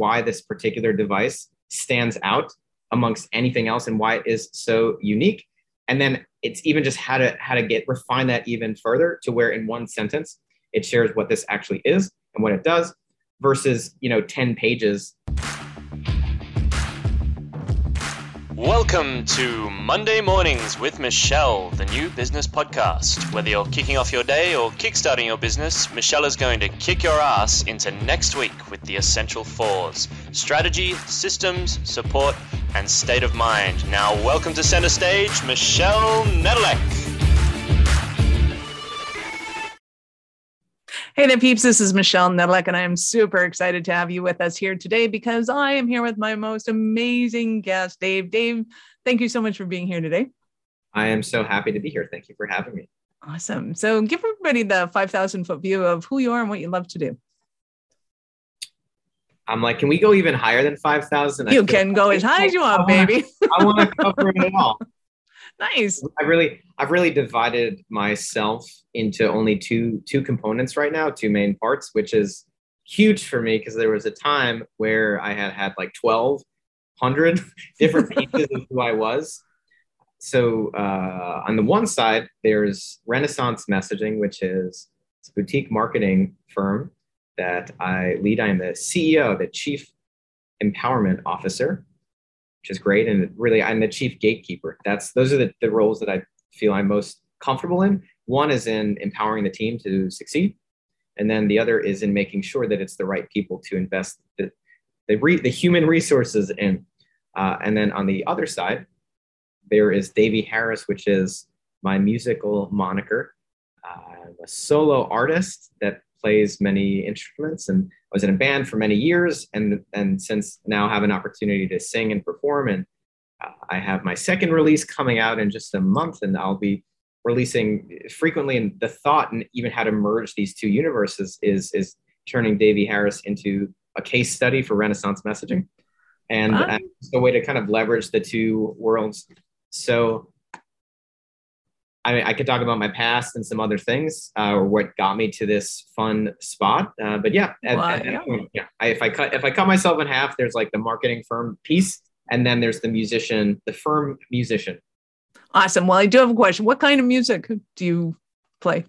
why this particular device stands out amongst anything else and why it is so unique. And then it's even just how to how to get refine that even further to where in one sentence it shares what this actually is and what it does versus you know 10 pages Welcome to Monday Mornings with Michelle, the new business podcast. Whether you're kicking off your day or kickstarting your business, Michelle is going to kick your ass into next week with the essential fours strategy, systems, support, and state of mind. Now, welcome to center stage, Michelle Nedelec. Hey there, peeps. This is Michelle Nedelec, and I am super excited to have you with us here today because I am here with my most amazing guest, Dave. Dave, thank you so much for being here today. I am so happy to be here. Thank you for having me. Awesome. So, give everybody the 5,000 foot view of who you are and what you love to do. I'm like, can we go even higher than 5,000? You can go as high as you want, baby. I want to cover it all. Nice. I really, I've really divided myself into only two two components right now, two main parts, which is huge for me because there was a time where I had had like 1,200 different pieces of who I was. So uh, on the one side, there's Renaissance Messaging, which is a boutique marketing firm that I lead. I am the CEO, the Chief Empowerment Officer which is great. And really, I'm the chief gatekeeper. That's those are the, the roles that I feel I'm most comfortable in. One is in empowering the team to succeed, and then the other is in making sure that it's the right people to invest the the, re, the human resources in. Uh, and then on the other side, there is Davey Harris, which is my musical moniker. Uh, I'm a solo artist that plays many instruments and I was in a band for many years and and since now have an opportunity to sing and perform and uh, I have my second release coming out in just a month and I'll be releasing frequently and the thought and even how to merge these two universes is is turning Davey Harris into a case study for Renaissance messaging. And, and a way to kind of leverage the two worlds. So I mean, I could talk about my past and some other things, uh, or what got me to this fun spot. Uh, but yeah, well, at, at, yeah. yeah I, if I cut if I cut myself in half, there's like the marketing firm piece, and then there's the musician, the firm musician. Awesome. Well, I do have a question. What kind of music do you play?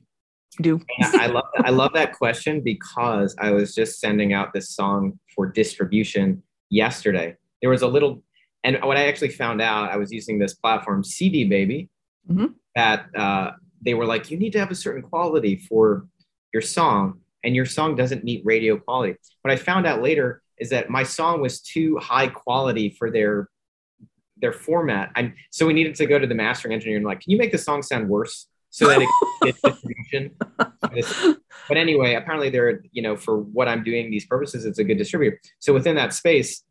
Do I love that. I love that question because I was just sending out this song for distribution yesterday. There was a little, and what I actually found out, I was using this platform, CD Baby. Mm-hmm that uh, they were like, you need to have a certain quality for your song, and your song doesn't meet radio quality. What I found out later is that my song was too high quality for their their format. And so we needed to go to the mastering engineer and like, can you make the song sound worse so that it gets distribution? but anyway, apparently they're, you know, for what I'm doing these purposes, it's a good distributor. So within that space,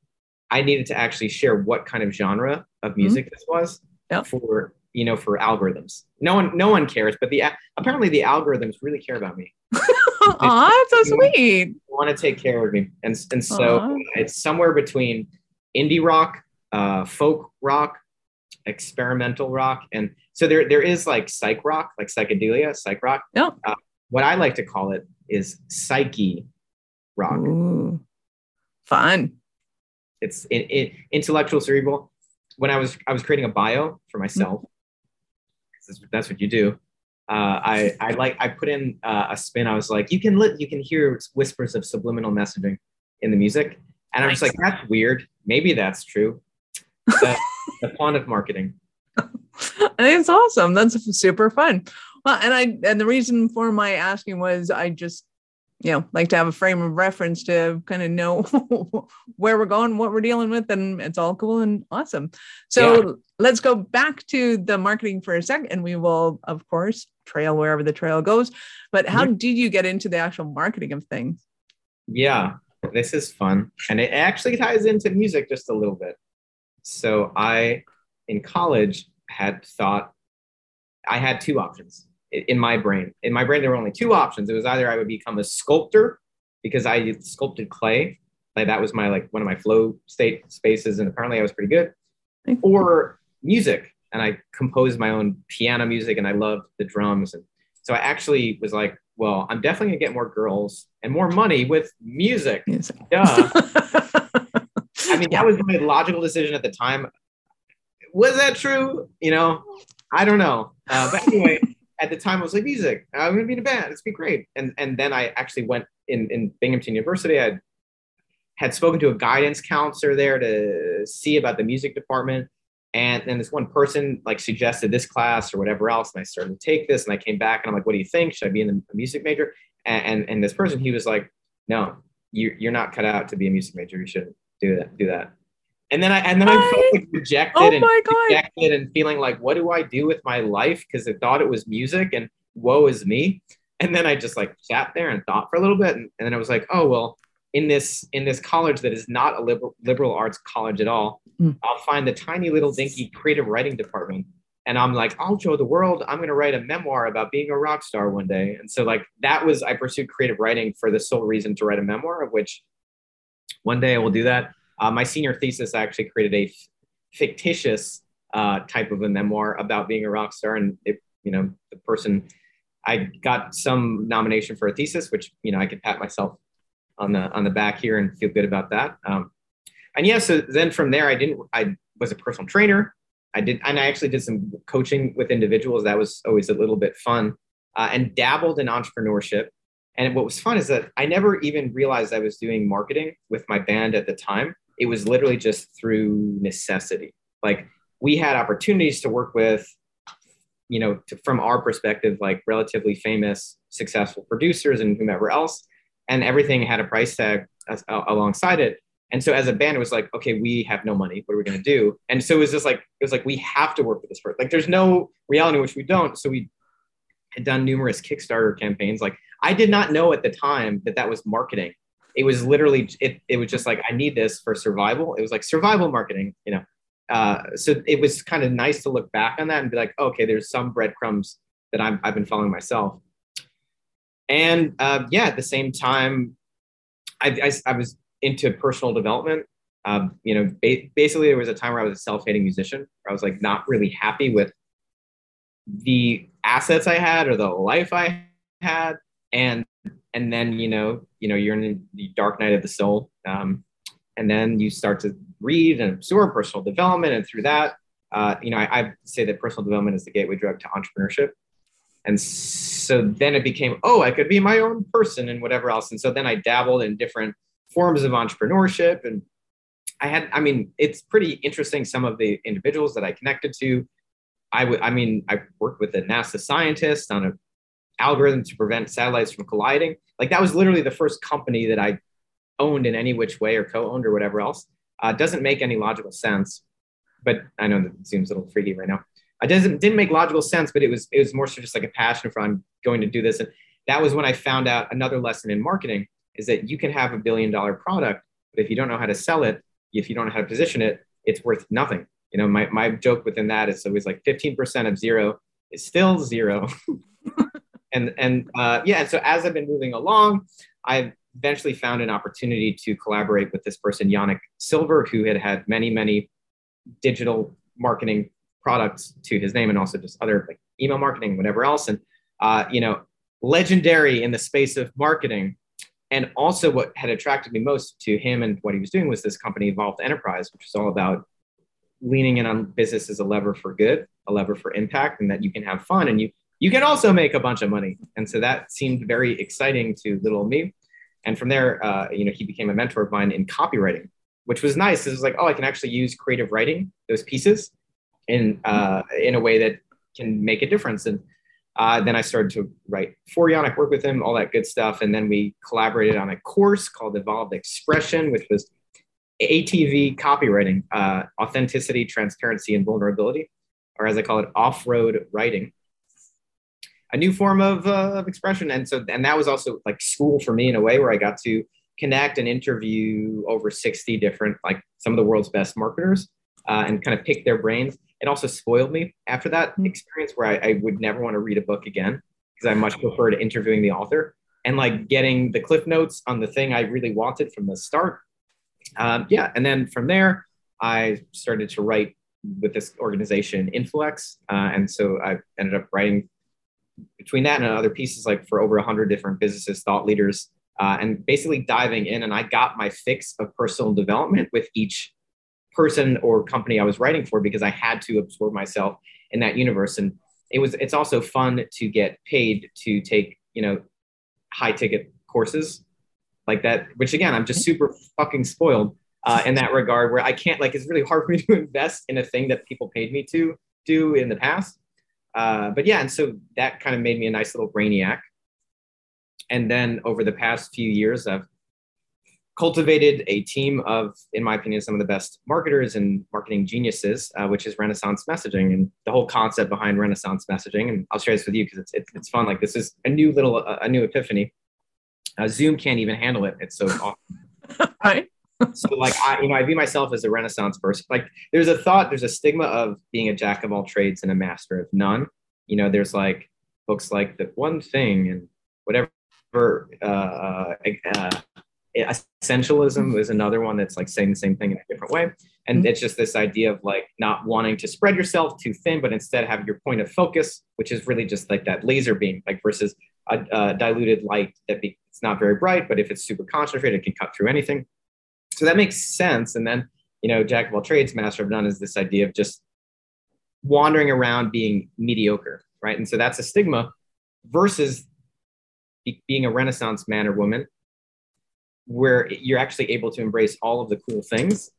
I needed to actually share what kind of genre of music mm-hmm. this was yep. for you know, for algorithms. No one, no one cares, but the apparently the algorithms really care about me. Aw, that's so sweet. Want to take care of me, and and so Aww. it's somewhere between indie rock, uh, folk rock, experimental rock, and so there there is like psych rock, like psychedelia, psych rock. Yeah. Uh, what I like to call it is psyche rock. Ooh, fun. It's it, it, intellectual cerebral. When I was I was creating a bio for myself, that's what you do. Uh, I I like I put in uh, a spin. I was like, you can let you can hear whispers of subliminal messaging in the music, and I'm just like, that's weird. Maybe that's true. The, the fun of marketing. I think it's awesome. That's super fun. Well, and I and the reason for my asking was I just you know like to have a frame of reference to kind of know where we're going what we're dealing with and it's all cool and awesome. So yeah. let's go back to the marketing for a second and we will of course trail wherever the trail goes. But how mm-hmm. did you get into the actual marketing of things? Yeah this is fun and it actually ties into music just a little bit. So i in college had thought i had two options in my brain. In my brain, there were only two options. It was either I would become a sculptor because I sculpted clay, like that was my like one of my flow state spaces, and apparently I was pretty good, or music, and I composed my own piano music, and I loved the drums, and so I actually was like, well, I'm definitely gonna get more girls and more money with music. music. Duh. mean, Yeah. that was my logical decision at the time. Was that true? You know, I don't know. Uh, but anyway, at the time, I was like, music. I'm to be in a band. It's gonna be great. And and then I actually went in in Binghamton University. I had spoken to a guidance counselor there to see about the music department. And then this one person like suggested this class or whatever else, and I started to take this. And I came back and I'm like, "What do you think? Should I be in the music major?" And and, and this person, he was like, "No, you you're not cut out to be a music major. You shouldn't do that. Do that." And then I and then I felt like rejected Oh and rejected and feeling like, what do I do with my life? Because I thought it was music and woe is me. And then I just like sat there and thought for a little bit. And, and then I was like, oh, well, in this in this college that is not a liberal, liberal arts college at all, Mm. I'll find the tiny little dinky creative writing department. And I'm like, I'll show the world. I'm going to write a memoir about being a rock star one day. And so, like, that was, I pursued creative writing for the sole reason to write a memoir, of which one day I will do that. Uh, my senior thesis, I actually created a f- fictitious uh, type of a memoir about being a rock star. And it, you know, the person, I got some nomination for a thesis, which you know I could pat myself on the on the back here and feel good about that. Um, and yeah, so then from there, I didn't. I was a personal trainer. I did, and I actually did some coaching with individuals. That was always a little bit fun, uh, and dabbled in entrepreneurship. And what was fun is that I never even realized I was doing marketing with my band at the time. It was literally just through necessity. Like we had opportunities to work with, you know, to, from our perspective, like relatively famous, successful producers and whomever else, and everything had a price tag as, uh, alongside it. And so as a band, it was like, okay, we have no money. What are we going to do? And so it was just like, it was like, we have to work with this person. Like there's no reality in which we don't. So we had done numerous Kickstarter campaigns. Like I did not know at the time that that was marketing. It was literally, it, it was just like, I need this for survival. It was like survival marketing, you know? Uh, so it was kind of nice to look back on that and be like, okay, there's some breadcrumbs that I'm, I've been following myself. And uh, yeah, at the same time, I, I, I was into personal development. Um, you know, ba- basically, there was a time where I was a self-hating musician. I was like not really happy with the assets I had or the life I had, and and then you know, you know, you're in the dark night of the soul, um, and then you start to read and absorb personal development, and through that, uh, you know, I, I say that personal development is the gateway drug to entrepreneurship. And so then it became, oh, I could be my own person and whatever else. And so then I dabbled in different forms of entrepreneurship. And I had, I mean, it's pretty interesting. Some of the individuals that I connected to, I would, I mean, I worked with a NASA scientist on an algorithm to prevent satellites from colliding. Like that was literally the first company that I owned in any which way or co-owned or whatever else. Uh, doesn't make any logical sense, but I know that seems a little freaky right now. It doesn't didn't make logical sense, but it was it was more so just like a passion for I'm going to do this. And that was when I found out another lesson in marketing is that you can have a billion dollar product, but if you don't know how to sell it, if you don't know how to position it, it's worth nothing. You know, my, my joke within that is always like 15% of zero is still zero. and and uh, yeah, and so as I've been moving along, I've eventually found an opportunity to collaborate with this person, Yanik Silver, who had had many, many digital marketing products to his name and also just other like email marketing, whatever else. And, uh, you know, legendary in the space of marketing. And also what had attracted me most to him and what he was doing was this company, Evolved Enterprise, which is all about leaning in on business as a lever for good, a lever for impact, and that you can have fun and you, you can also make a bunch of money. And so that seemed very exciting to little me. And from there, uh, you know, he became a mentor of mine in copywriting, which was nice. It was like, oh, I can actually use creative writing, those pieces, in uh, in a way that can make a difference. And uh, then I started to write for Yanik, work with him, all that good stuff. And then we collaborated on a course called Evolved Expression, which was ATV copywriting, uh, authenticity, transparency, and vulnerability, or as I call it, off-road writing. A new form of, uh, of expression, and so and that was also like school for me in a way where I got to connect and interview over sixty different, like some of the world's best marketers, uh, and kind of pick their brains. It also spoiled me after that experience where I, I would never want to read a book again because I much preferred interviewing the author and like getting the cliff notes on the thing I really wanted from the start. Um, yeah, and then from there, I started to write with this organization, Influx, uh, and so I ended up writing between that and other pieces, like for over hundred different businesses, thought leaders, uh, and basically diving in. And I got my fix of personal development with each person or company I was writing for because I had to absorb myself in that universe. And it was it's also fun to get paid to take you know high ticket courses like that. Which again, I'm just super fucking spoiled uh, in that regard, where I can't like it's really hard for me to invest in a thing that people paid me to do in the past. Uh, but yeah, and so that kind of made me a nice little brainiac. And then over the past few years, I've cultivated a team of, in my opinion, some of the best marketers and marketing geniuses, uh, which is Renaissance messaging and the whole concept behind Renaissance messaging. And I'll share this with you because it's, it's, it's fun. Like this is a new little, uh, a new epiphany. Uh, Zoom can't even handle it. It's so awesome. right. So like I, you know, I view myself as a Renaissance person. Like there's a thought, there's a stigma of being a jack of all trades and a master of none. You know, there's like books like the one thing and whatever uh, uh, uh essentialism is another one that's like saying the same thing in a different way and mm-hmm. it's just this idea of like not wanting to spread yourself too thin but instead have your point of focus which is really just like that laser beam like versus a, a diluted light that be, it's not very bright but if it's super concentrated it can cut through anything so that makes sense. And then you know jack of all trades master of none is this idea of just wandering around being mediocre right? And so that's a stigma versus being a renaissance man or woman where you're actually able to embrace all of the cool things.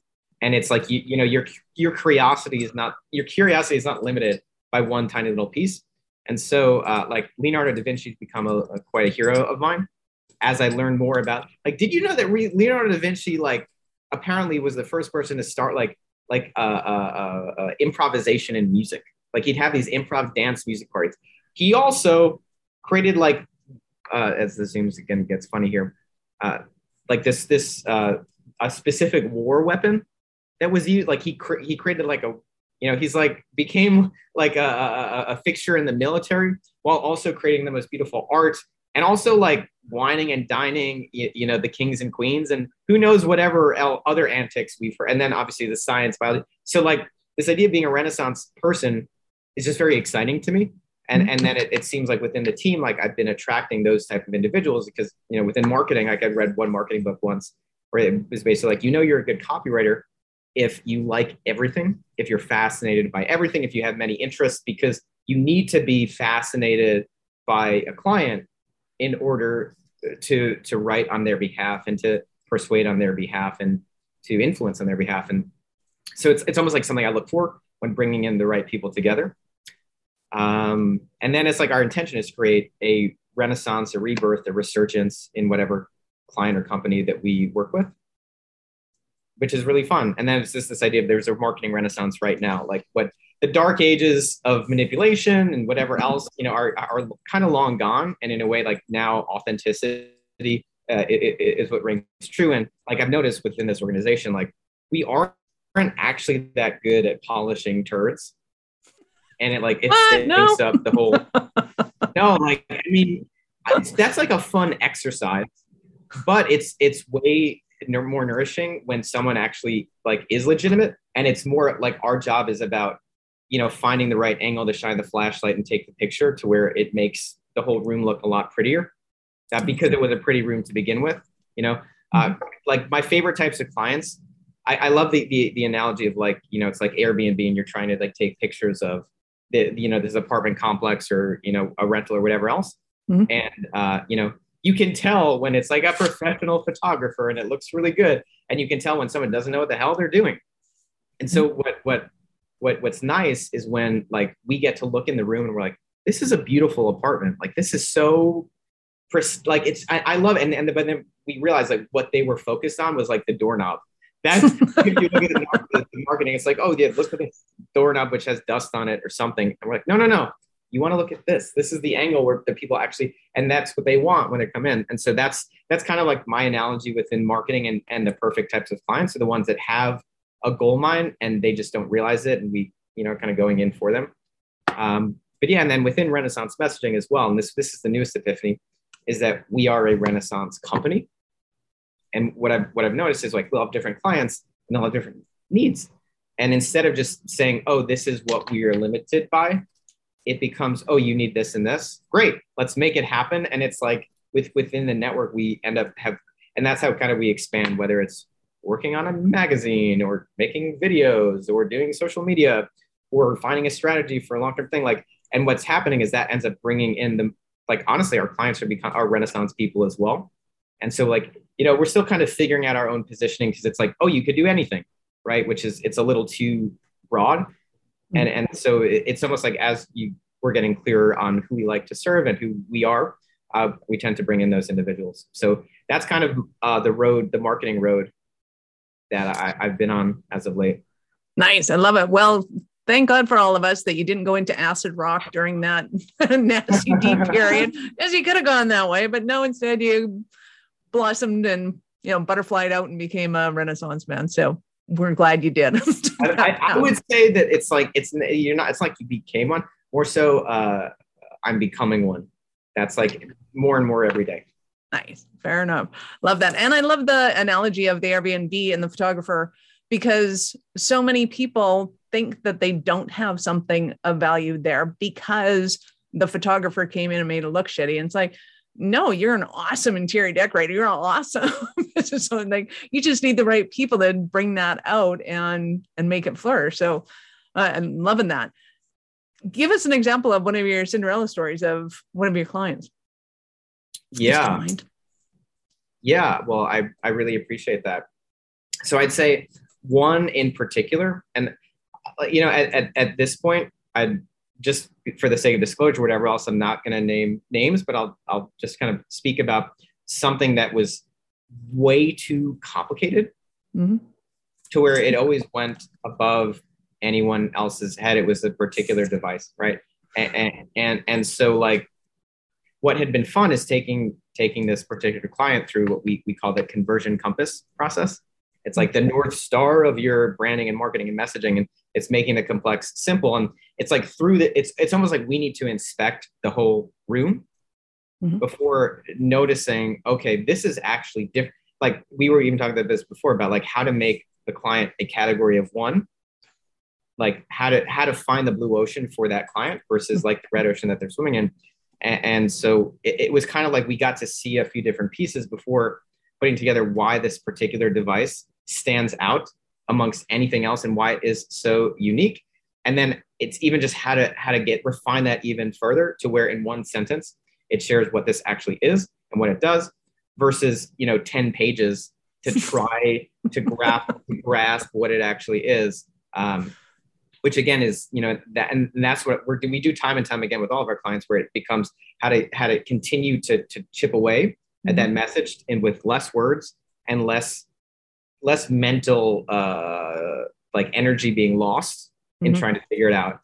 And it's like you, you know your your curiosity is not your curiosity is not limited by one tiny little piece. And so uh, like leonardo da vinci has become a, a, quite a hero of mine as i learned more about like did you know that leonardo da vinci like apparently was the first person to start like like uh, uh, uh, uh improvisation in music like he'd have these improv dance music parties he also created like uh, as the zooms again gets funny here uh, like this this uh, a specific war weapon that was used. Like he cre- he created like a you know he's like became like a, a, a fixture in the military while also creating the most beautiful art and also like wining and dining you, you, know the kings and queens and who knows whatever el- other antics we've heard. And then obviously the science biology so like this idea of being a renaissance person is just very exciting to me. And and then it, it seems like within the team like i've been attracting those type of individuals because you know within marketing like i read one marketing book once where it was basically like you know you're a good copywriter if you like everything if you're fascinated by everything if you have many interests because you need to be fascinated by a client in order to to write on their behalf and to persuade on their behalf and to influence on their behalf. And so it's, it's almost like something i look for when bringing in the right people together. Um, and then it's like our intention is to create a renaissance, a rebirth, a resurgence in whatever client or company that we work with, which is really fun. And then it's just this idea of there's a marketing renaissance right now, like what the dark ages of manipulation and whatever else, you know, are, are kind of long gone. And in a way, like now authenticity uh, is what rings true. And like I've noticed within this organization, like we aren't actually that good at polishing turds and it like it stinks no. up the whole. no, like I mean, that's like a fun exercise, but it's it's way more nourishing when someone actually like is legitimate, and it's more like our job is about you know finding the right angle to shine the flashlight and take the picture to where it makes the whole room look a lot prettier. That because it was a pretty room to begin with, you know. Uh, mm-hmm. like my favorite types of clients I, I, love the, the the analogy of like you know it's like Airbnb and you're trying to like take pictures of the, you know this apartment complex or you know a rental or whatever else mm-hmm. and uh, you know you can tell when it's like a professional photographer and it looks really good and you can tell when someone doesn't know what the hell they're doing and so mm-hmm. what what what what's nice is when like we get to look in the room and we're like this is a beautiful apartment like this is so like it's I, I love it. and and but then we realized like what they were focused on was like the doorknob that's if you look at the marketing, it's like, oh yeah, look at this doorknob which has dust on it or something. And we're like, no, no, no. You want to look at this. This is the angle where the people actually, and that's what they want when they come in. And so that's that's kind of like my analogy within marketing and, and the perfect types of clients are the ones that have a gold mine and they just don't realize it. And we, you know, kind of going in for them. Um, but yeah, and then within Renaissance messaging as well, and this this is the newest epiphany, is that we are a Renaissance company. And what I've what I've noticed is like we'll have different clients and they'll have different needs. And instead of just saying, oh, this is what we are limited by, it becomes, oh, you need this and this. Great, let's make it happen. And it's like with within the network, we end up have, and that's how kind of we expand. Whether it's working on a magazine or making videos or doing social media or finding a strategy for a long term thing, like, and what's happening is that ends up bringing in the like honestly, our clients are become our Renaissance people as well. And so like you know we're still kind of figuring out our own positioning because it's like oh you could do anything right? Which is it's a little too broad. And and so it's almost like as you we're getting clearer on who we like to serve and who we are uh, we tend to bring in those individuals. So that's kind of uh, the road the marketing road that I, i've been on as of late. Nice. I love it. Well thank god for all of us that you didn't go into acid rock during that nasty deep period as you could have gone that way but no instead you blossomed and you know butterflied out and became a renaissance man. So we're glad you did. I, I, would say that it's like it's you're not it's like you became one. More so uh i'm becoming one. That's like more and more every day nice fair enough love that and i love the analogy of the airbnb and the photographer because so many people think that they don't have something of value there because the photographer came in and made it look shitty and it's like no, you're an awesome interior decorator. You're awesome. so like you just need the right people to bring that out and and make it flourish. So uh, I'm loving that. Give us an example of one of your Cinderella stories of one of your clients. Yeah. Yeah. Well, I, I really appreciate that. So I'd say one in particular, and uh, you know, at, at, at this point, I'd just for the sake of disclosure, whatever else, I'm not going to name names, but I'll I'll just kind of speak about something that was way too complicated mm-hmm. to where it always went above anyone else's head. It was a particular device, right? And and and, and so like what had been fun is taking taking this particular client through what we we call the conversion compass process. It's like the north star of your branding and marketing and messaging, and it's making the complex simple. And it's like through the it's it's almost like we need to inspect the whole room mm-hmm. before noticing. Okay, this is actually different. Like we were even talking about this before about like how to make the client a category of one like how to how to find the blue ocean for that client versus mm-hmm. like the red ocean that they're swimming in and, and so it, it, was kind of like we got to see a few different pieces before putting together why this particular device stands out amongst anything else and why it is so unique. And then it's even just how to how to get refine that even further to where in one sentence it shares what this actually is and what it does versus you know 10 pages to try to grasp grasp what it actually is um, which again is you know that and that's what we're we do time and time again with all of our clients where it becomes how to how to continue to to chip away at that mm-hmm. message and with less words and less less mental uh, like energy being lost in mm-hmm. trying to figure it out.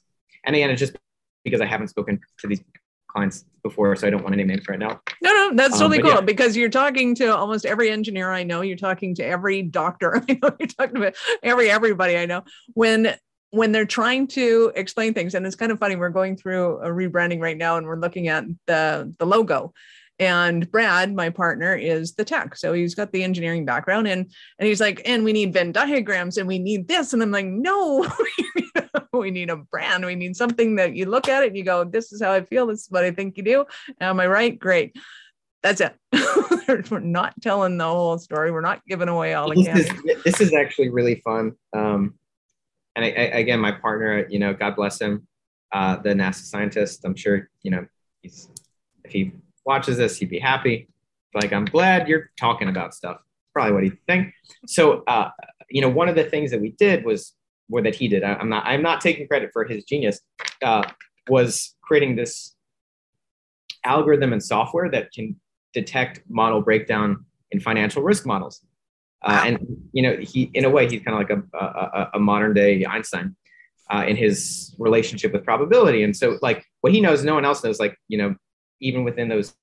And again, it's just because I haven't spoken to these clients before, so I don't want to name names right now. No, no, that's um, totally cool yeah. because you're talking to almost every engineer I know. You're talking to every doctor I know. You're talking to every everybody I know. When when they're trying to explain things, and it's kind of funny. We're going through a rebranding right now, and we're looking at the the logo and Brad, my partner, is the tech. So he's got the engineering background and and he's like, and we need Venn diagrams and we need this. And I'm like, no, we need a brand. We need something that you look at it and you go, this is how I feel. This is what I think you do. Am I right? Great. That's it. We're not telling the whole story. We're not giving away all the this candy. Is, this is actually really fun. Um, and I, I, again, my partner, you know, God bless him, uh, the NASA scientist. I'm sure, you know, he's if he watches this, he'd be happy. Like, I'm glad you're talking about stuff. Probably what he'd think. So, uh, you know, one of the things that we did was, or that he did, I, am not, I'm not taking credit for his genius, uh, was creating this algorithm and software that can detect model breakdown in financial risk models. Uh, and you know, he in a way he's kind of like a, a, a modern day Einstein uh, in his relationship with probability. And so, like what he knows, no one else knows. Like you know, even within those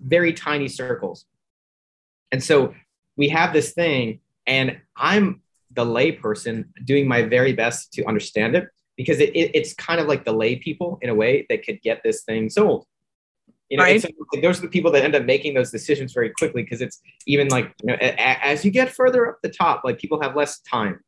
very tiny circles. And so we have this thing, and I'm the layperson doing my very best to understand it because it, it, it's kind of like the lay people in a way that could get this thing sold. You know, right. those are the people that end up making those decisions very quickly because it's even like you know, a, a, as you get further up the top, like people have less time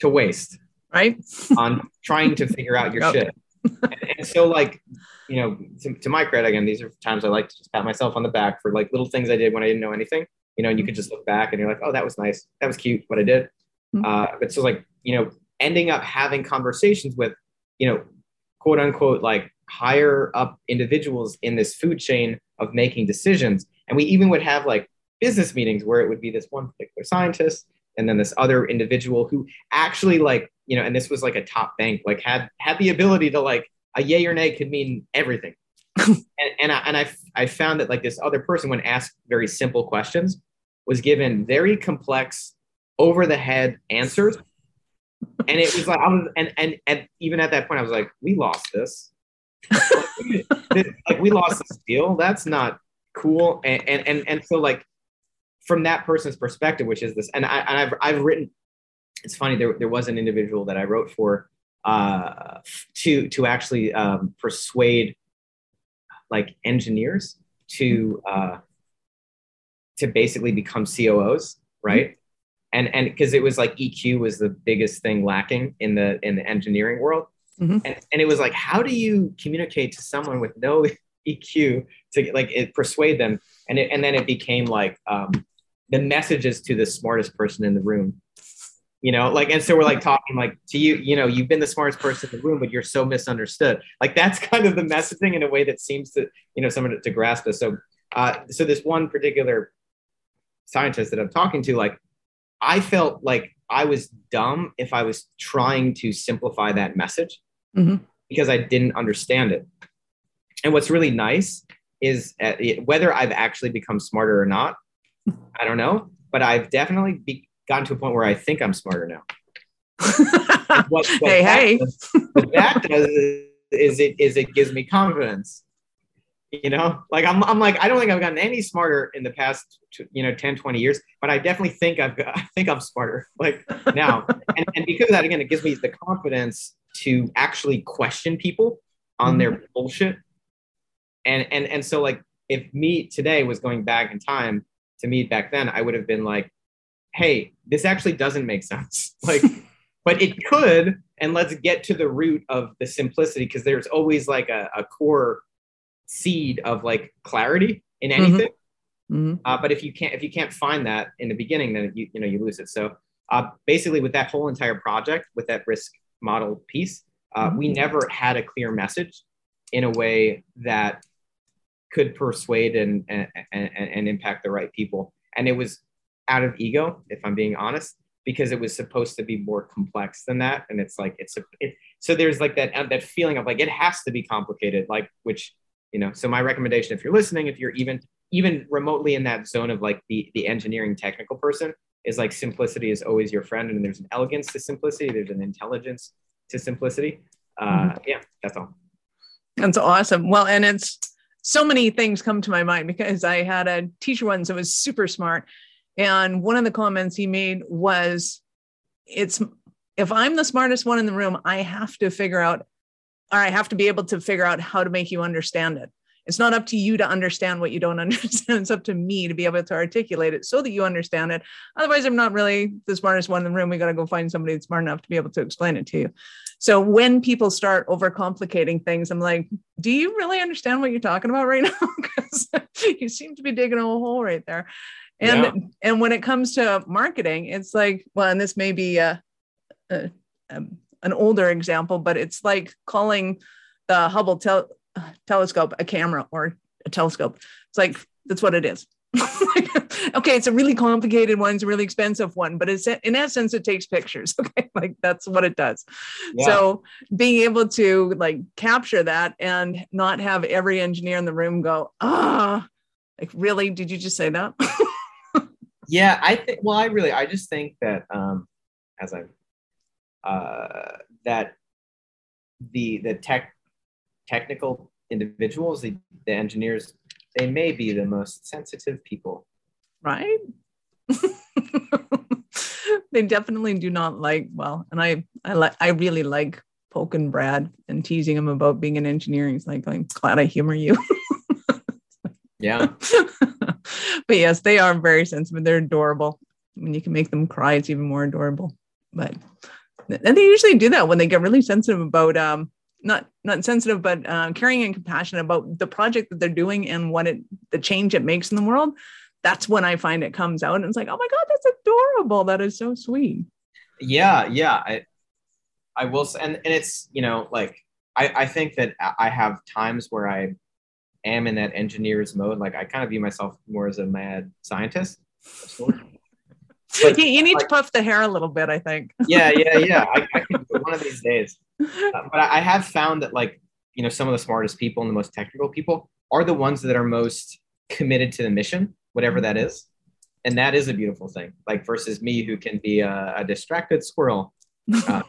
to waste, right, on trying to figure out your shit. and, and so like you know to, to my credit again these are times i like to just pat myself on the back for like little things i did when i didn't know anything you know and you could just look back and you're like oh that was nice that was cute what i did Mhm. uh, but so like you know ending up having conversations with you know quote unquote like higher up individuals in this food chain of making decisions. And we even would have like business meetings where it would be this one particular scientist and then this other individual who actually like you know and this was like a top bank like had had the ability to like a yay or nay could mean everything. And, and, I, and I, I found that like this other person when asked very simple questions was given very complex over the head answers. And it was like I was and, and and even at that point I was like we lost this like we lost this deal that's not cool. And and and, and so like from that person's perspective which is this and, I, and I've, I've written it's funny there, there was an individual that I wrote for uh, to to actually um, persuade like engineers to uh, to basically become COOs, right? And and because it was like EQ was the biggest thing lacking in the in the engineering world, Mhm. and and it was like how do you communicate to someone with no EQ to like it, persuade them, and it, and then it became like um, the messages to the smartest person in the room. You know like and so we're like talking like to you you know you've been the smartest person in the room but you're so misunderstood. Like that's kind of the messaging in a way that seems to you know someone to, to grasp this. So uh so this one particular scientist that i'm talking to like i felt like i was dumb if i was trying to simplify that message Mhm. because i didn't understand it and what's really nice is uh, it- whether i've actually become smarter or not i don't know but i've definitely be, gotten to a point where i think i'm smarter now what, what hey, that hey. does- what that does is, is it is it gives me confidence you know like I'm, I'm like i don't think i've gotten any smarter in the past you know 10 20 years but i definitely think i've got, i think i'm smarter like now and, and because of that again it gives me the confidence to actually question people on their bullshit. And and and so like if me today was going back in time to me back then i would have been like hey this actually doesn't make sense. Like but it could and let's get to the root of the simplicity because there's always like a, a core seed of like clarity in anything. Mhm. uh, but if you can't if you can't find that in the beginning then you you know you lose it. So uh, basically with that whole entire project with that risk model piece uh, we never had a clear message in a way that could persuade and, and and and impact the right people. And it was out of ego if i'm being honest because it was supposed to be more complex than that. And it's like it's a it, so there's like that that feeling of like it has to be complicated like which you know so my recommendation if you're listening if you're even even remotely in that zone of like the the engineering technical person is like simplicity is always your friend and there's an elegance to simplicity there's an intelligence to simplicity uh yeah that's all That's awesome. Well, and it's so many things come to my mind because I had a teacher once that was super smart. And one of the comments he made was, it's if I'm the smartest one in the room, I have to figure out, or I have to be able to figure out how to make you understand it. It's not up to you to understand what you don't understand. It's up to me to be able to articulate it so that you understand it. Otherwise, I'm not really the smartest one in the room. We got to go find somebody that's smart enough to be able to explain it to you. So when people start overcomplicating things, I'm like, do you really understand what you're talking about right now? Because you seem to be digging a hole right there. And Yeah. and when it comes to marketing, it's like, well, and this may be a, a, um, an older example, but it's like calling the Hubble tel- telescope a camera or a telescope. It's like that's what it is. okay, it's a really complicated one, it's a really expensive one, but it's in essence, it takes pictures. Okay, like that's what it does. Yeah. So being able to like capture that and not have every engineer in the room go, ah, like really, did you just say that? Yeah, I think. Well, I really, I just think that um, as I, uh, that the the tech technical individuals, the, the engineers, they may be the most sensitive people. right? they definitely do not like well, and I I like I really like poking Brad and teasing him about being an engineer. He's like, I'm glad I humor you. Yeah, but yes, they are very sensitive. They're adorable. When you can make them cry, it's even more adorable. But and they usually do that when they get really sensitive about um not not sensitive, but uh, caring and compassionate about the project that they're doing and what it the change it makes in the world, that's when I find it comes out and it's like, oh my god, that's adorable. That is so sweet. Yeah, yeah. I I will say, and, and it's you know like I I think that I have times where I am in that engineer's mode. Like I kind of view myself more as a mad scientist. But, you, you, need like, to puff the hair a little bit, I think. yeah, yeah, yeah. I, I can one of these days. Uh, but I have found that like you know some of the smartest people and the most technical people are the ones that are most committed to the mission, whatever that is, and that is a beautiful thing. Like versus me, who can be a, a distracted squirrel. Uh,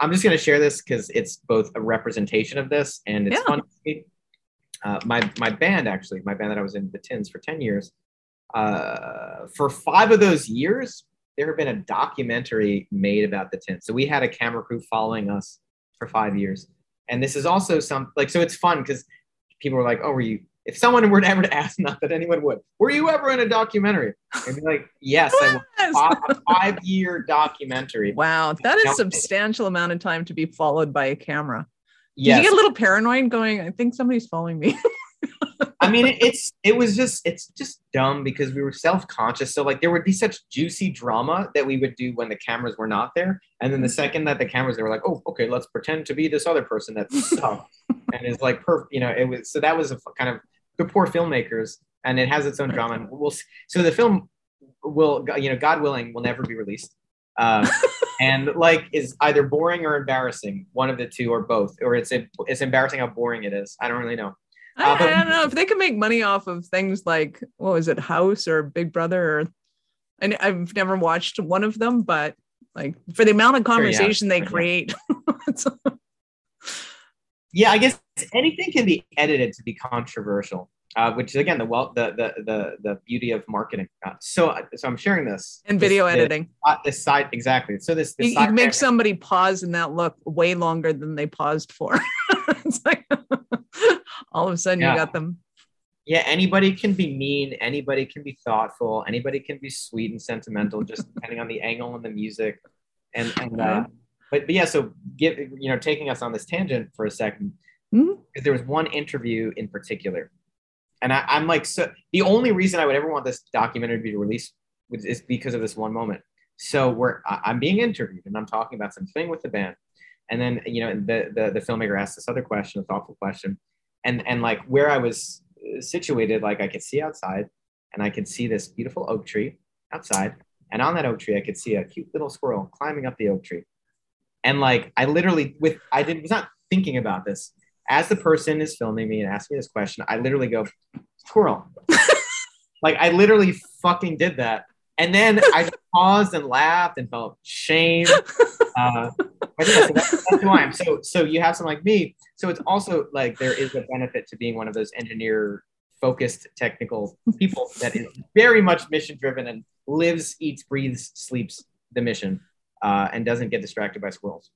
I'm just going to share this because it's both a representation of this and it's yeah. fun. Uh, my my band actually, my band that I was in, the Tins, for ten years. Uh, for five of those years, there had been a documentary made about the Tins. So we had a camera crew following us for five years. And this is also some like so it's fun because people were like, "Oh, were you?" If someone were ever to ask, not that anyone would, were you ever in a documentary? And be like, "Yes, yes. I was a five-year documentary." Wow, that is a substantial amount of time to be followed by a camera. Yes. Did you get a little paranoid going? I think somebody's following me. I mean, it's it was just it's just dumb because we were self conscious. So like there would be such juicy drama that we would do when the cameras were not there, and then the second that the cameras they were like, oh, okay, let's pretend to be this other person that's tough and is like perfect. You know, it was so that was a kind of the poor filmmakers, and it has its own drama. And we'll so the film will you know God willing will never be released. Uh, and like is either boring or embarrassing, one of the two or both, or it's it's embarrassing how boring it is. I don't really know. I, uh, but, I, don't know if they can make money off of things like what was it, House or Big Brother, or and I've never watched one of them, but like for the amount of conversation sure, yeah. they create. yeah, I guess anything can be edited to be controversial. Uh, which is again the well the the the, the beauty of marketing. Uh, so so I'm sharing this and video this, editing. Uh, this side exactly. So this, this you, you make somebody pause in that look way longer than they paused for. it's like all of a sudden yeah. you got them yeah anybody can be mean anybody can be thoughtful anybody can be sweet and sentimental just depending on the angle and the music and and uh, but, but yeah so give you know taking us on this tangent for a 2nd mm-hmm. there was one interview in particular and I, i'm like so the only reason i would ever want this documentary to be released is because of this one moment so we're i'm being interviewed and i'm talking about something with the band and then you know the the, the filmmaker asked this other question a thoughtful question and and like where I was uh, situated, like I could see outside, and I could see this beautiful oak tree outside, and on that oak tree, I could see a cute little squirrel climbing up the oak tree, and like I literally with I did was not thinking about this. As the person is filming me and asking me this question. I literally go squirrel, like I literally fucking did that, and then I paused and laughed and felt shame. Uh, but yeah, so that's, that's who I am. So so you have someone like me so it's also like there is a benefit to being one of those engineer focused technical people that is very much mission driven and lives, eats, breathes, sleeps the mission, uh, and doesn't get distracted by squirrels.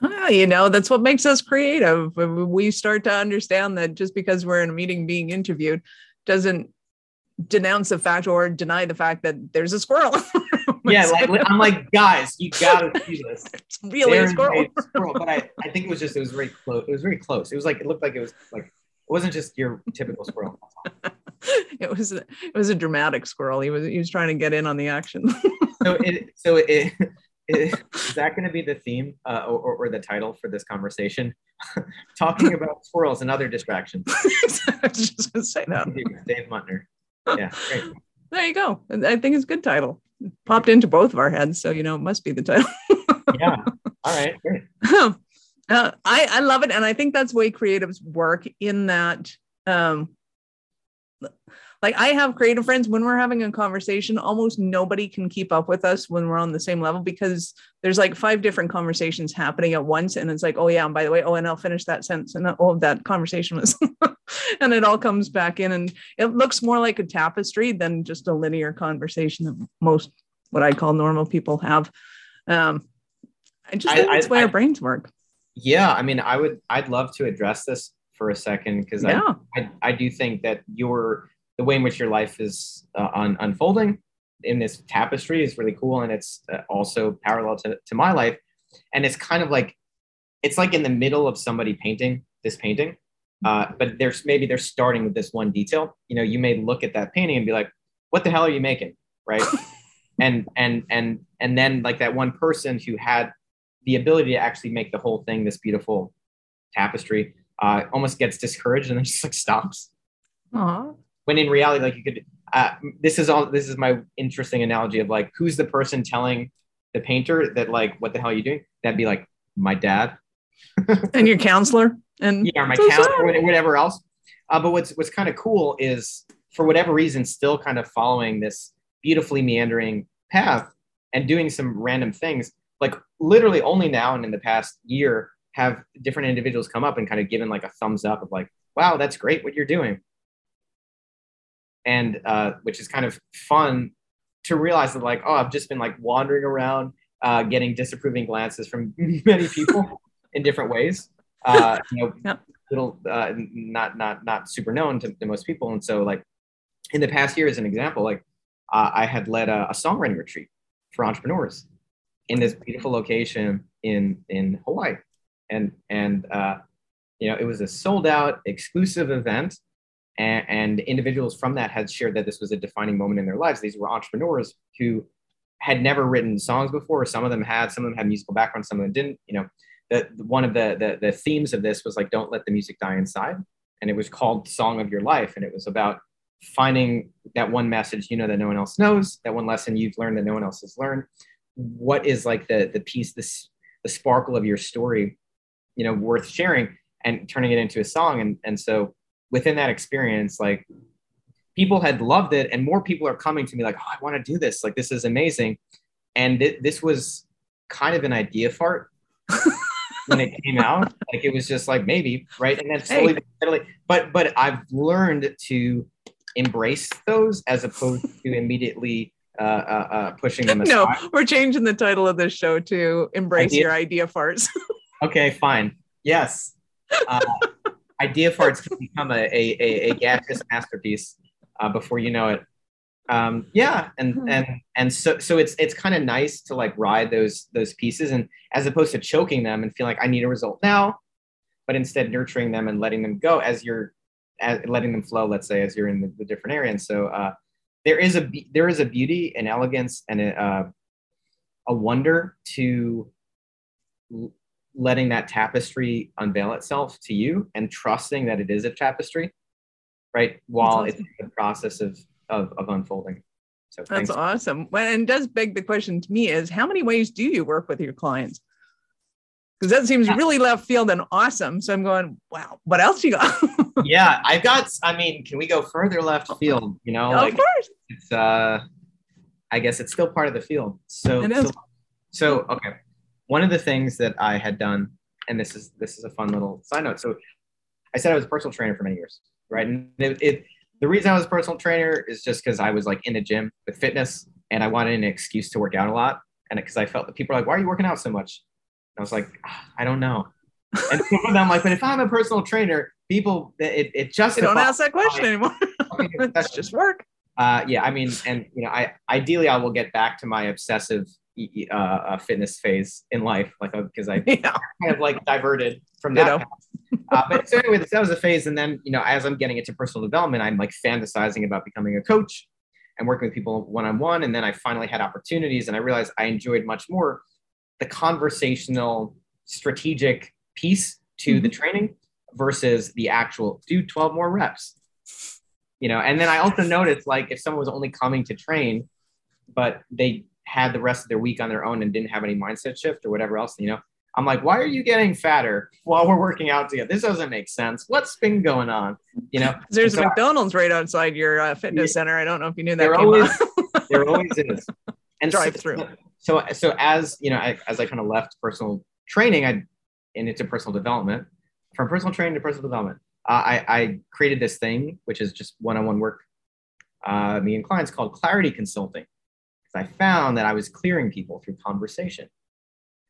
Ah, you know, that's what makes us creative. We start to understand that just because we're in a meeting being interviewed doesn't denounce the fact or deny the fact that there's a squirrel. yeah, like I'm like, guys, you gotta see this. It's really a squirrel. a squirrel. But I, I think it was just it was very close. It was very close. It was like it looked like it was like it wasn't just your typical squirrel. it was a, it was a dramatic squirrel. He was he was trying to get in on the action. so it so it, it is that going to be the theme uh, or, or the title for this conversation? Talking about squirrels and other distractions. I was just going to say that. Dave Muntner. Yeah, great. There you go. I think it's a good title popped into both of our heads, so you know it must be the title. yeah. All right. Uh, I I love it, and I think that's way creatives work in that. Um, like I have creative friends when we're having a conversation, almost nobody can keep up with us when we're on the same level because there's like five different conversations happening at once. And it's like, oh yeah, and by the way, oh, and I'll finish that sentence. And all of that conversation was and it all comes back in and it looks more like a tapestry than just a linear conversation that most what I call normal people have. Um, I just think I, that's the way I, our brains work. Yeah, I mean, I would, I'd love to address this for a second because yeah. I, I, I, do think that your the way in which your life is uh, un, unfolding in this tapestry is really cool, and it's uh, also parallel to, to my life, and it's kind of like it's like in the middle of somebody painting this painting, uh, but there's maybe they're starting with this one detail. You know, you may look at that painting and be like, "What the hell are you making?" Right? and and and and then like that one person who had the ability to actually make the whole thing this beautiful tapestry uh, almost gets discouraged and then just like stops. Aww. When in reality, like you could, uh, this is all. This is my interesting analogy of like who's the person telling the painter that like what the hell are you doing? That'd be like my dad and your counselor and yeah, my so counselor, or whatever else. Uh, but what's what's kind of cool is for whatever reason, still kind of following this beautifully meandering path and doing some random things. Like literally only now and in the past year have different individuals come up and kind of given like a thumbs up of like, wow, that's great what you're doing. And uh, which is kind of fun to realize that like, oh, I've just been like wandering around, uh, getting disapproving glances from many people in different ways. Uh, you know, yeah. little uh, not not not super known to, to, most people. And so like in the past year, as an example, like uh, I had led a, a songwriting retreat for entrepreneurs in this beautiful location in in Hawaii and and uh, you know it was a sold out exclusive event and, and, individuals from that had shared that this was a defining moment in their lives. These were entrepreneurs who had never written songs before. Some of them had some of them had musical background some of them didn't you know. The, one of the, the the themes of this was like don't let the music die inside. And it was called song of your life. And it was about finding that one message you know that no one else knows that one lesson you've learned that no one else has learned. What is like the the piece this the sparkle of your story you know worth sharing and turning it into a song? And and so within that experience like people had loved it and more people are coming to me like oh i want to do this like this is amazing and th- this was kind of an idea fart when it came out like it was just like maybe right and then slowly hey. steadily but but i've learned to embrace those as opposed to immediately uh, uh, uh, pushing them aside. No, we're changing the title of this show to "Embrace idea. Your Idea Farts." okay, fine. Yes, uh, idea farts can become a a, a, a gaseous masterpiece uh, before you know it. Um, yeah, and hmm. and and so so it's it's kind of nice to like ride those those pieces, and as opposed to choking them and feel like I need a result now, but instead nurturing them and letting them go as you're as, letting them flow. Let's say as you're in the, the different area, and so uh, there is a there is a beauty and elegance and a, uh, a wonder to letting that tapestry unveil itself to you and trusting that it is a tapestry, right? While awesome. it's in the process of, of, of unfolding. So that's awesome. Well, and does beg the question to me is how many ways do you work with your clients? Because that seems really left field and awesome. So I'm going, wow, what else you got? yeah, I've got, I mean, can we go further left field? You know, like, of course. It's, uh, I guess it's still part of the field. So, so, so, okay one of the things that I had done, and this is this is a fun little side note. So I said I was a personal trainer for many years, right? And it, it the reason I was a personal trainer is just because I was like in the gym with fitness and I wanted an excuse to work out a lot. And because I felt that people are like, why are you working out so much? And I was like, ah, I don't know. And I'm like, but if I'm a personal trainer, people, it, it just don't ask that question anymore. That's just work. Uh, yeah, I mean, and you know, I ideally I will get back to my obsessive uh, fitness phase in life, like because uh, I yeah. kind of like diverted from that. uh, but so anyway, that was a phase, and then you know, as I'm getting into personal development, I'm like fantasizing about becoming a coach and working with people one on one, and then I finally had opportunities, and I realized I enjoyed much more the conversational, strategic piece to mm-hmm. the training versus the actual do 12 more reps you know and then i also noticed like if someone was only coming to train but they had the rest of their week on their own and didn't have any mindset shift or whatever else, you know, I'm like, why are you getting fatter while we're working out together? This doesn't make sense. What's been going on? You know, there's so a McDonald's I, right outside your uh, fitness yeah, center. I don't know if you knew that. There always, there always is. And drive so, through. So, so as you know, I, as I kind of left personal training, I and into personal development. From personal training to personal development, uh, I, I created this thing, which is just one-on-one work. Uh, me and clients called Clarity Consulting I found that I was clearing people through conversation.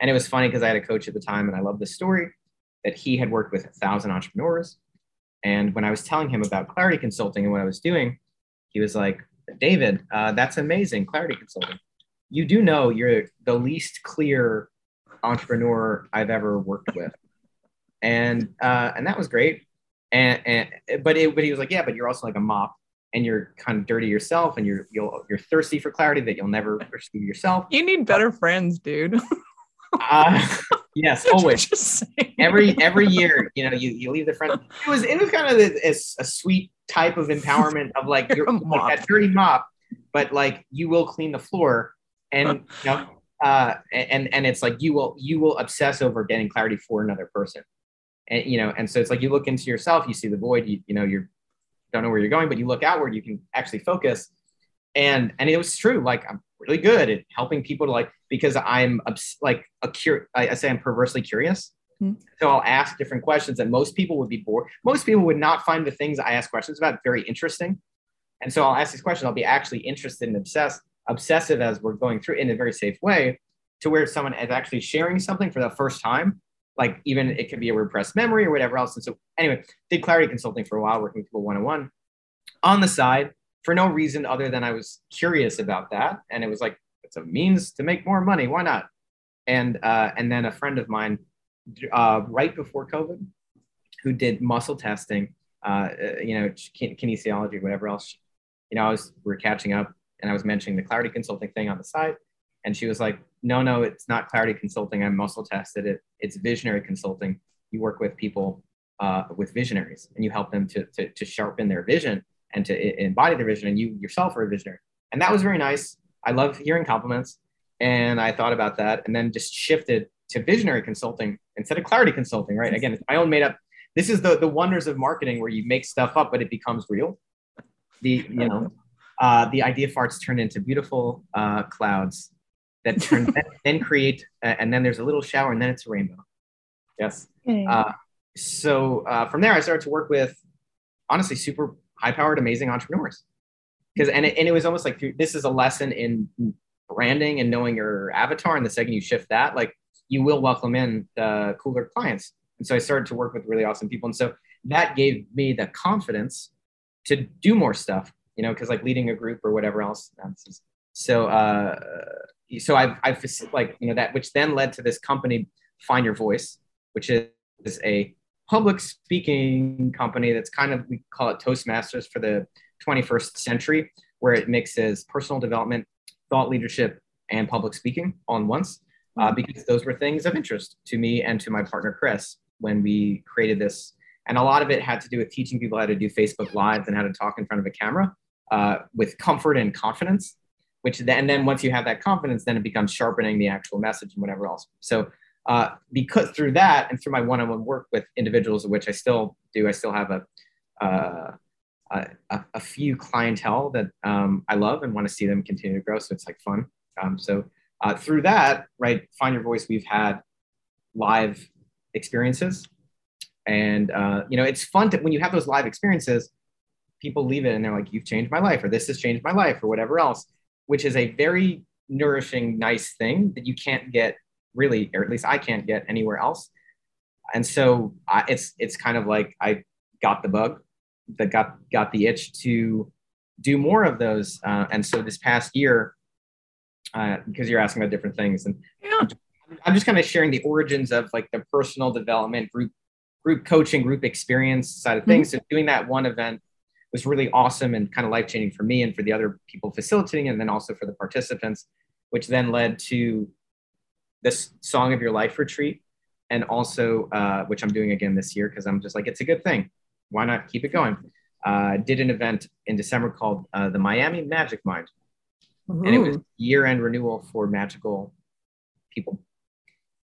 And it was funny because I had a coach at the time, and I love this story that he had worked with a thousand entrepreneurs. And when I was telling him about clarity consulting and what I was doing, he was like, David, uh, that's amazing, clarity consulting. You do know you're the least clear entrepreneur I've ever worked with, and uh, and that was great. And and but it, but he was like, yeah, but you're also like a mop, and you're kind of dirty yourself, and you're you'll you're thirsty for clarity that you'll never pursue yourself. You need better friends, dude. Uh, yes, always. Every every year, you know, you, you leave the front. It was it was kind of a, a, a sweet type of empowerment of like you're A like that dirty mop, but like you will clean the floor, and you know, uh, and and it's like you will you will obsess over getting clarity for another person, and you know, and so it's like you look into yourself, you see the void, you you know, you're don't know where you're going, but you look outward, you can actually focus, and and it was true. Like I'm really good at helping people to like because I'm obs- like a cur- I, I say I'm perversely curious. Hmm. So I'll ask different questions that most people would be bored. Most people would not find the things I ask questions about very interesting. And so I'll ask these questions. I'll be actually interested and obsessed, obsessive as we're going through in a very safe way to where someone is actually sharing something for the first time. Like even it could be a repressed memory or whatever else. And so anyway, did clarity consulting for a while, working with people one-on-one on the side for no reason other than I was curious about that. And it was like, it's a means to make more money. Why not? And uh, and then a friend of mine, uh, right before COVID, who did muscle testing, uh, uh, you know, kin- kinesiology, whatever else. You know, I was we are catching up, and I was mentioning the clarity consulting thing on the side, and she was like, "No, no, it's not clarity consulting. I'm muscle tested it. It's visionary consulting. You work with people uh, with visionaries, and you help them to, to to sharpen their vision and to e- embody their vision. And you yourself are a visionary, and that was very nice. I love hearing compliments, and I thought about that, and then just shifted to visionary consulting instead of clarity consulting. Right? Again, it's my own made up. This is the the wonders of marketing, where you make stuff up, but it becomes real. The you know, uh, the idea farts turn into beautiful uh, clouds that turn then, then create, uh, and then there's a little shower, and then it's a rainbow. Yes. Uh, so uh, from there, I started to work with honestly super high powered, amazing entrepreneurs. Because and it, and it was almost like this is a lesson in branding and knowing your avatar. And the second you shift that, like you will welcome in the cooler clients. And so I started to work with really awesome people. And so that gave me the confidence to do more stuff, you know, because like leading a group or whatever else. this is- So uh, so I've I've like you know that which then led to this company, Find Your Voice, which is is a public speaking company that's kind of we call it Toastmasters for the 21st century, where it mixes personal development, thought leadership, and public speaking all in once. Uh, because those were things of interest to me and to my partner Chris when we created this. And a lot of it had to do with teaching people how to do Facebook Lives and how to talk in front of a camera uh, with comfort and confidence. Which then, and then once you have that confidence, then it becomes sharpening the actual message and whatever else. So uh, because through that and through my one-on-one work with individuals, which I still do, I still have a uh, a, a, few clientele that um, I love and want to see them continue to grow. So it's like fun. Um, so uh, through that, right, find your voice. We've had live experiences, and uh, you know it's fun to when you have those live experiences. People leave it and they're like, "You've changed my life," or "This has changed my life," or whatever else, which is a very nourishing, nice thing that you can't get really, or at least I can't get anywhere else. And so I, it's it's kind of like I got the bug, that got got the itch to do more of those. Uh, and so this past year, uh, because you're asking about different things, and Yeah. I'm just kind of sharing the origins of like the personal development group group coaching group experience side of things. So doing that one event was really awesome and kind of life changing for me and for the other people facilitating, and then also for the participants, which then led to this Song of Your Life retreat, and also uh, which I'm doing again this year because I'm just like it's a good thing. Why not keep it going? Uh, did an event in December called uh, the Miami Magic Mind, and it was year-end renewal for magical people.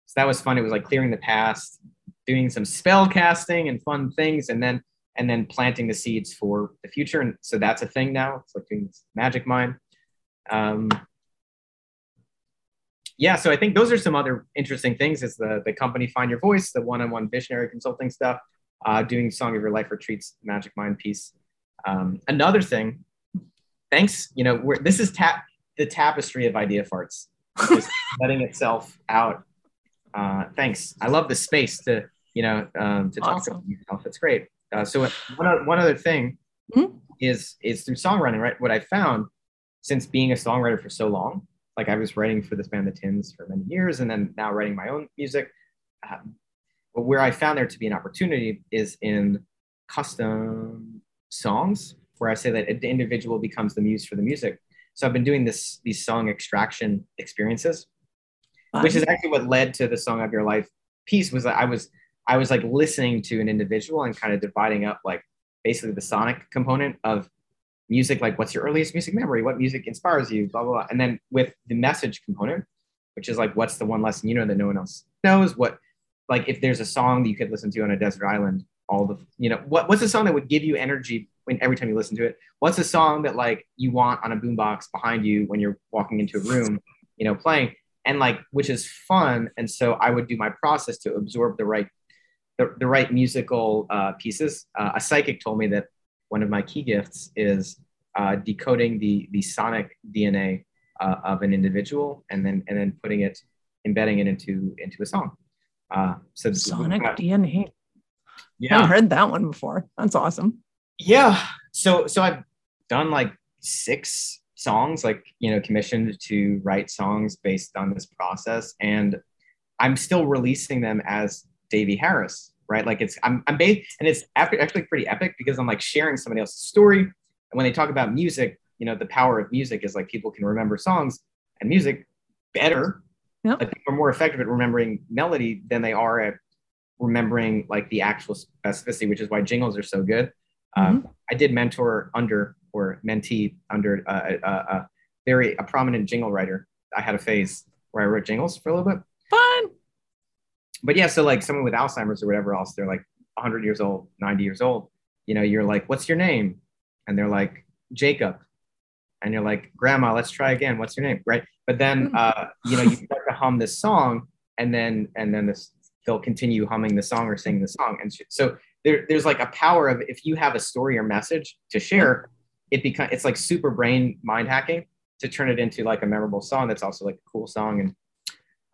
So that was fun. It was like clearing the past, doing some spell casting and fun things, and then and then planting the seeds for the future. And so that's a thing now. It's like doing this magic mind. Um, yeah, so I think those are some other interesting things. Is the the company Find Your Voice, the one-on-one visionary consulting stuff, uh, doing Song of Your Life retreats, Magic Mind piece. Um, another thing, thanks. You know, we're, this is tap the tapestry of idea farts, just letting itself out. Uh, thanks. I love the space to you know um, to talk about yourself. It's great. Uh, so one other thing Mhm. is is through songwriting. Right, what I found since being a songwriter for so long like I was writing for this band, The Tins, for many years, and then now writing my own music. Um, but where I found there to be an opportunity is in custom songs, where I say that the individual becomes the muse for the music. So I've been doing this these song extraction experiences, wow. which is actually what led to the song of your life piece. Was that I was I was like listening to an individual and kind of dividing up like basically the sonic component of music, like what's your earliest music memory, what music inspires you, blah blah blah, and then with the message component, which is like what's the one lesson you know that no one else knows, what like if there's a song that you could listen to on a desert island, all the you know what what's a song that would give you energy when every time you listen to it? What's a song that like you want on a boombox behind you when you're walking into a room, you know, playing? And like, which is fun. And so I would do my process to absorb the right, the, the right musical uh, pieces. Uh, a psychic told me that one of my key gifts is uh, decoding the the sonic DNA uh, of an individual and then and then putting it, embedding it into into a song. Uh, so sonic DNA. Yeah, I've heard that one before. That's awesome yeah so so i've done like six songs like you know commissioned to write songs based on this process and i'm still releasing them as davey harris right like it's i'm, I'm based and it's actually pretty epic because i'm like sharing somebody else's story and when they talk about music you know the power of music is like people can remember songs and music better yep. like people are more effective at remembering melody than they are at remembering like the actual specificity which is why jingles are so good um, mm-hmm. I did mentor under or mentee under a, a, a, very a prominent jingle writer. I had a phase where I wrote jingles for a little bit. Fun. But yeah, so like someone with Alzheimer's or whatever else, they're like 100 years old, 90 years old. You know, you're like, "What's your name?" And they're like, "Jacob." And you're like, "Grandma, let's try again. What's your name?" Right? But then, mm-hmm. uh, you know, you start to hum this song, and then and then this they'll continue humming the song or singing the song, and so there, there's like a power of if you have a story or message to share, it become it's like super brain mind hacking to turn it into like a memorable song that's also like a cool song. And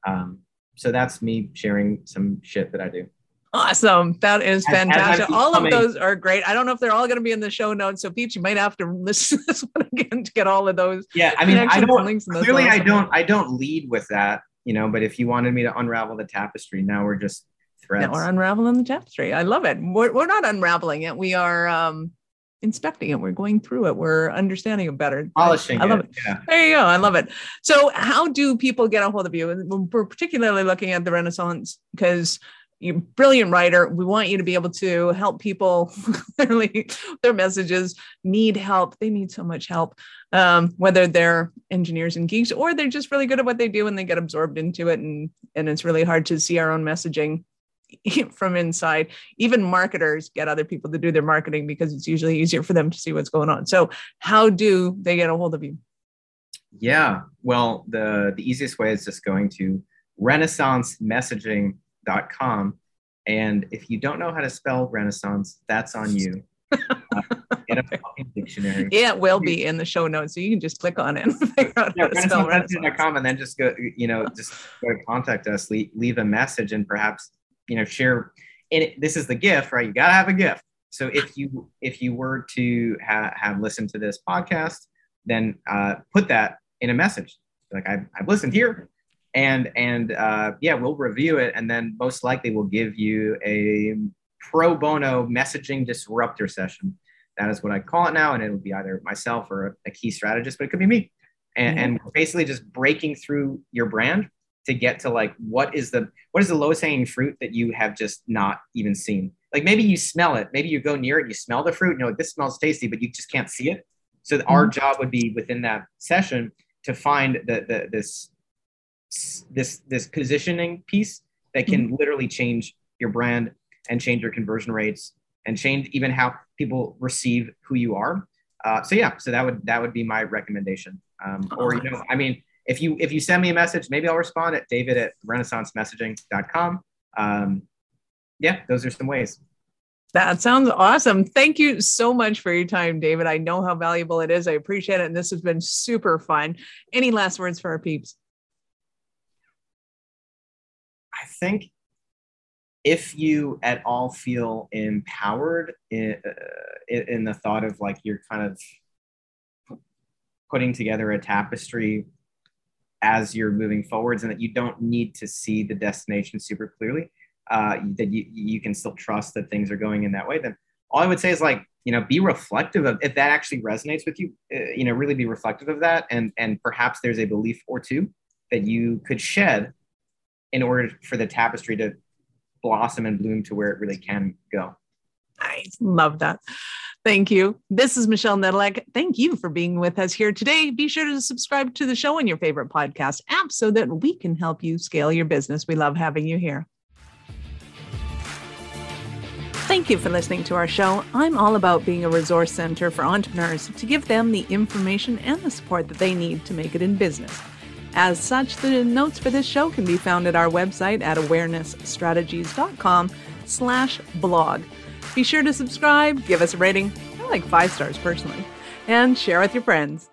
um, so that's me sharing some shit that I do. Awesome. That is fantastic. all of those are great. I don't know if they're all going to be in the show notes. So Pete, you might have to listen to this one again to get all of those. Yeah. I mean, I don't, clearly I don't, I don't lead with that, you know, but if you wanted me to unravel the tapestry, now we're just threads. Now we're unraveling the tapestry. I love it. We're, we're not unraveling it. We are um, inspecting it. We're going through it. We're understanding it better. Polishing I love it. it. Yeah. There you go. I love it. So, how do people get a hold of you? We're particularly looking at the Renaissance because you're a brilliant writer. We want you to be able to help people clearly their messages need help. They need so much help. Um, whether they're engineers and geeks or they're just really good at what they do and they get absorbed into it and and it's really hard to see our own messaging from inside. Even marketers get other people to do their marketing because it's usually easier for them to see what's going on. So, how do they get a hold of you? Yeah, well, the the easiest way is just going to renaissancemessaging.com. And if you don't know how to spell Renaissance, that's on you. Uh, get a fucking dictionary. Yeah, it will be in the show notes, so you can just click on it and figure out yeah, how to spell Renaissance. and then just go, you know, just go contact us, leave, leave a message, and perhaps you know share and it, this is the gift right? You got to have a gift. So if you if you were to ha- have listened to this podcast then uh, put that in a message. Like I've, I've listened here and and uh, yeah we'll review it and then most likely we'll give you a pro bono messaging disruptor session. That is what i call it now and it would be either myself or a, a key strategist but it could be me. And, mm-hmm. and basically just breaking through your brand to get to like what is the what is the lowest hanging fruit that you have just not even seen? Like maybe you smell it. Maybe you go near it you smell the fruit you're like this smells tasty but you just can't see it. So mm-hmm. our job would be within that session to find the, the this this this positioning piece that can mm-hmm. literally change your brand and change your conversion rates and change even how people receive who you are. Uh, so yeah so that would that would be my recommendation. Um, or you know i mean if you if you send me a message, maybe I'll respond at david at renaissancemessaging.com. Um, yeah, those are some ways. That sounds awesome. Thank you so much for your time, David. I know how valuable it is. I appreciate it. And this has been super fun. Any last words for our peeps? I think if you at all feel empowered in, uh, in the thought of like you're kind of putting together a tapestry as you're moving forwards and that you don't need to see the destination super clearly uh, that you, you can still trust that things are going in that way then all i would say is like you know be reflective of if that actually resonates with you uh, you know really be reflective of that and and perhaps there's a belief or two that you could shed in order for the tapestry to blossom and bloom to where it really can go Nice. Love that. Thank you. This is Michelle Nedelec. Thank you for being with us here today. Be sure to subscribe to the show on your favorite podcast app so that we can help you scale your business. We love having you here. Thank you for listening to our show. I'm all about being a resource center for entrepreneurs to give them the information and the support that they need to make it in business. As such, the notes for this show can be found at our website at awarenessstrategies.com slash blog. Be sure to subscribe, give us a rating, I like five stars personally, and share with your friends.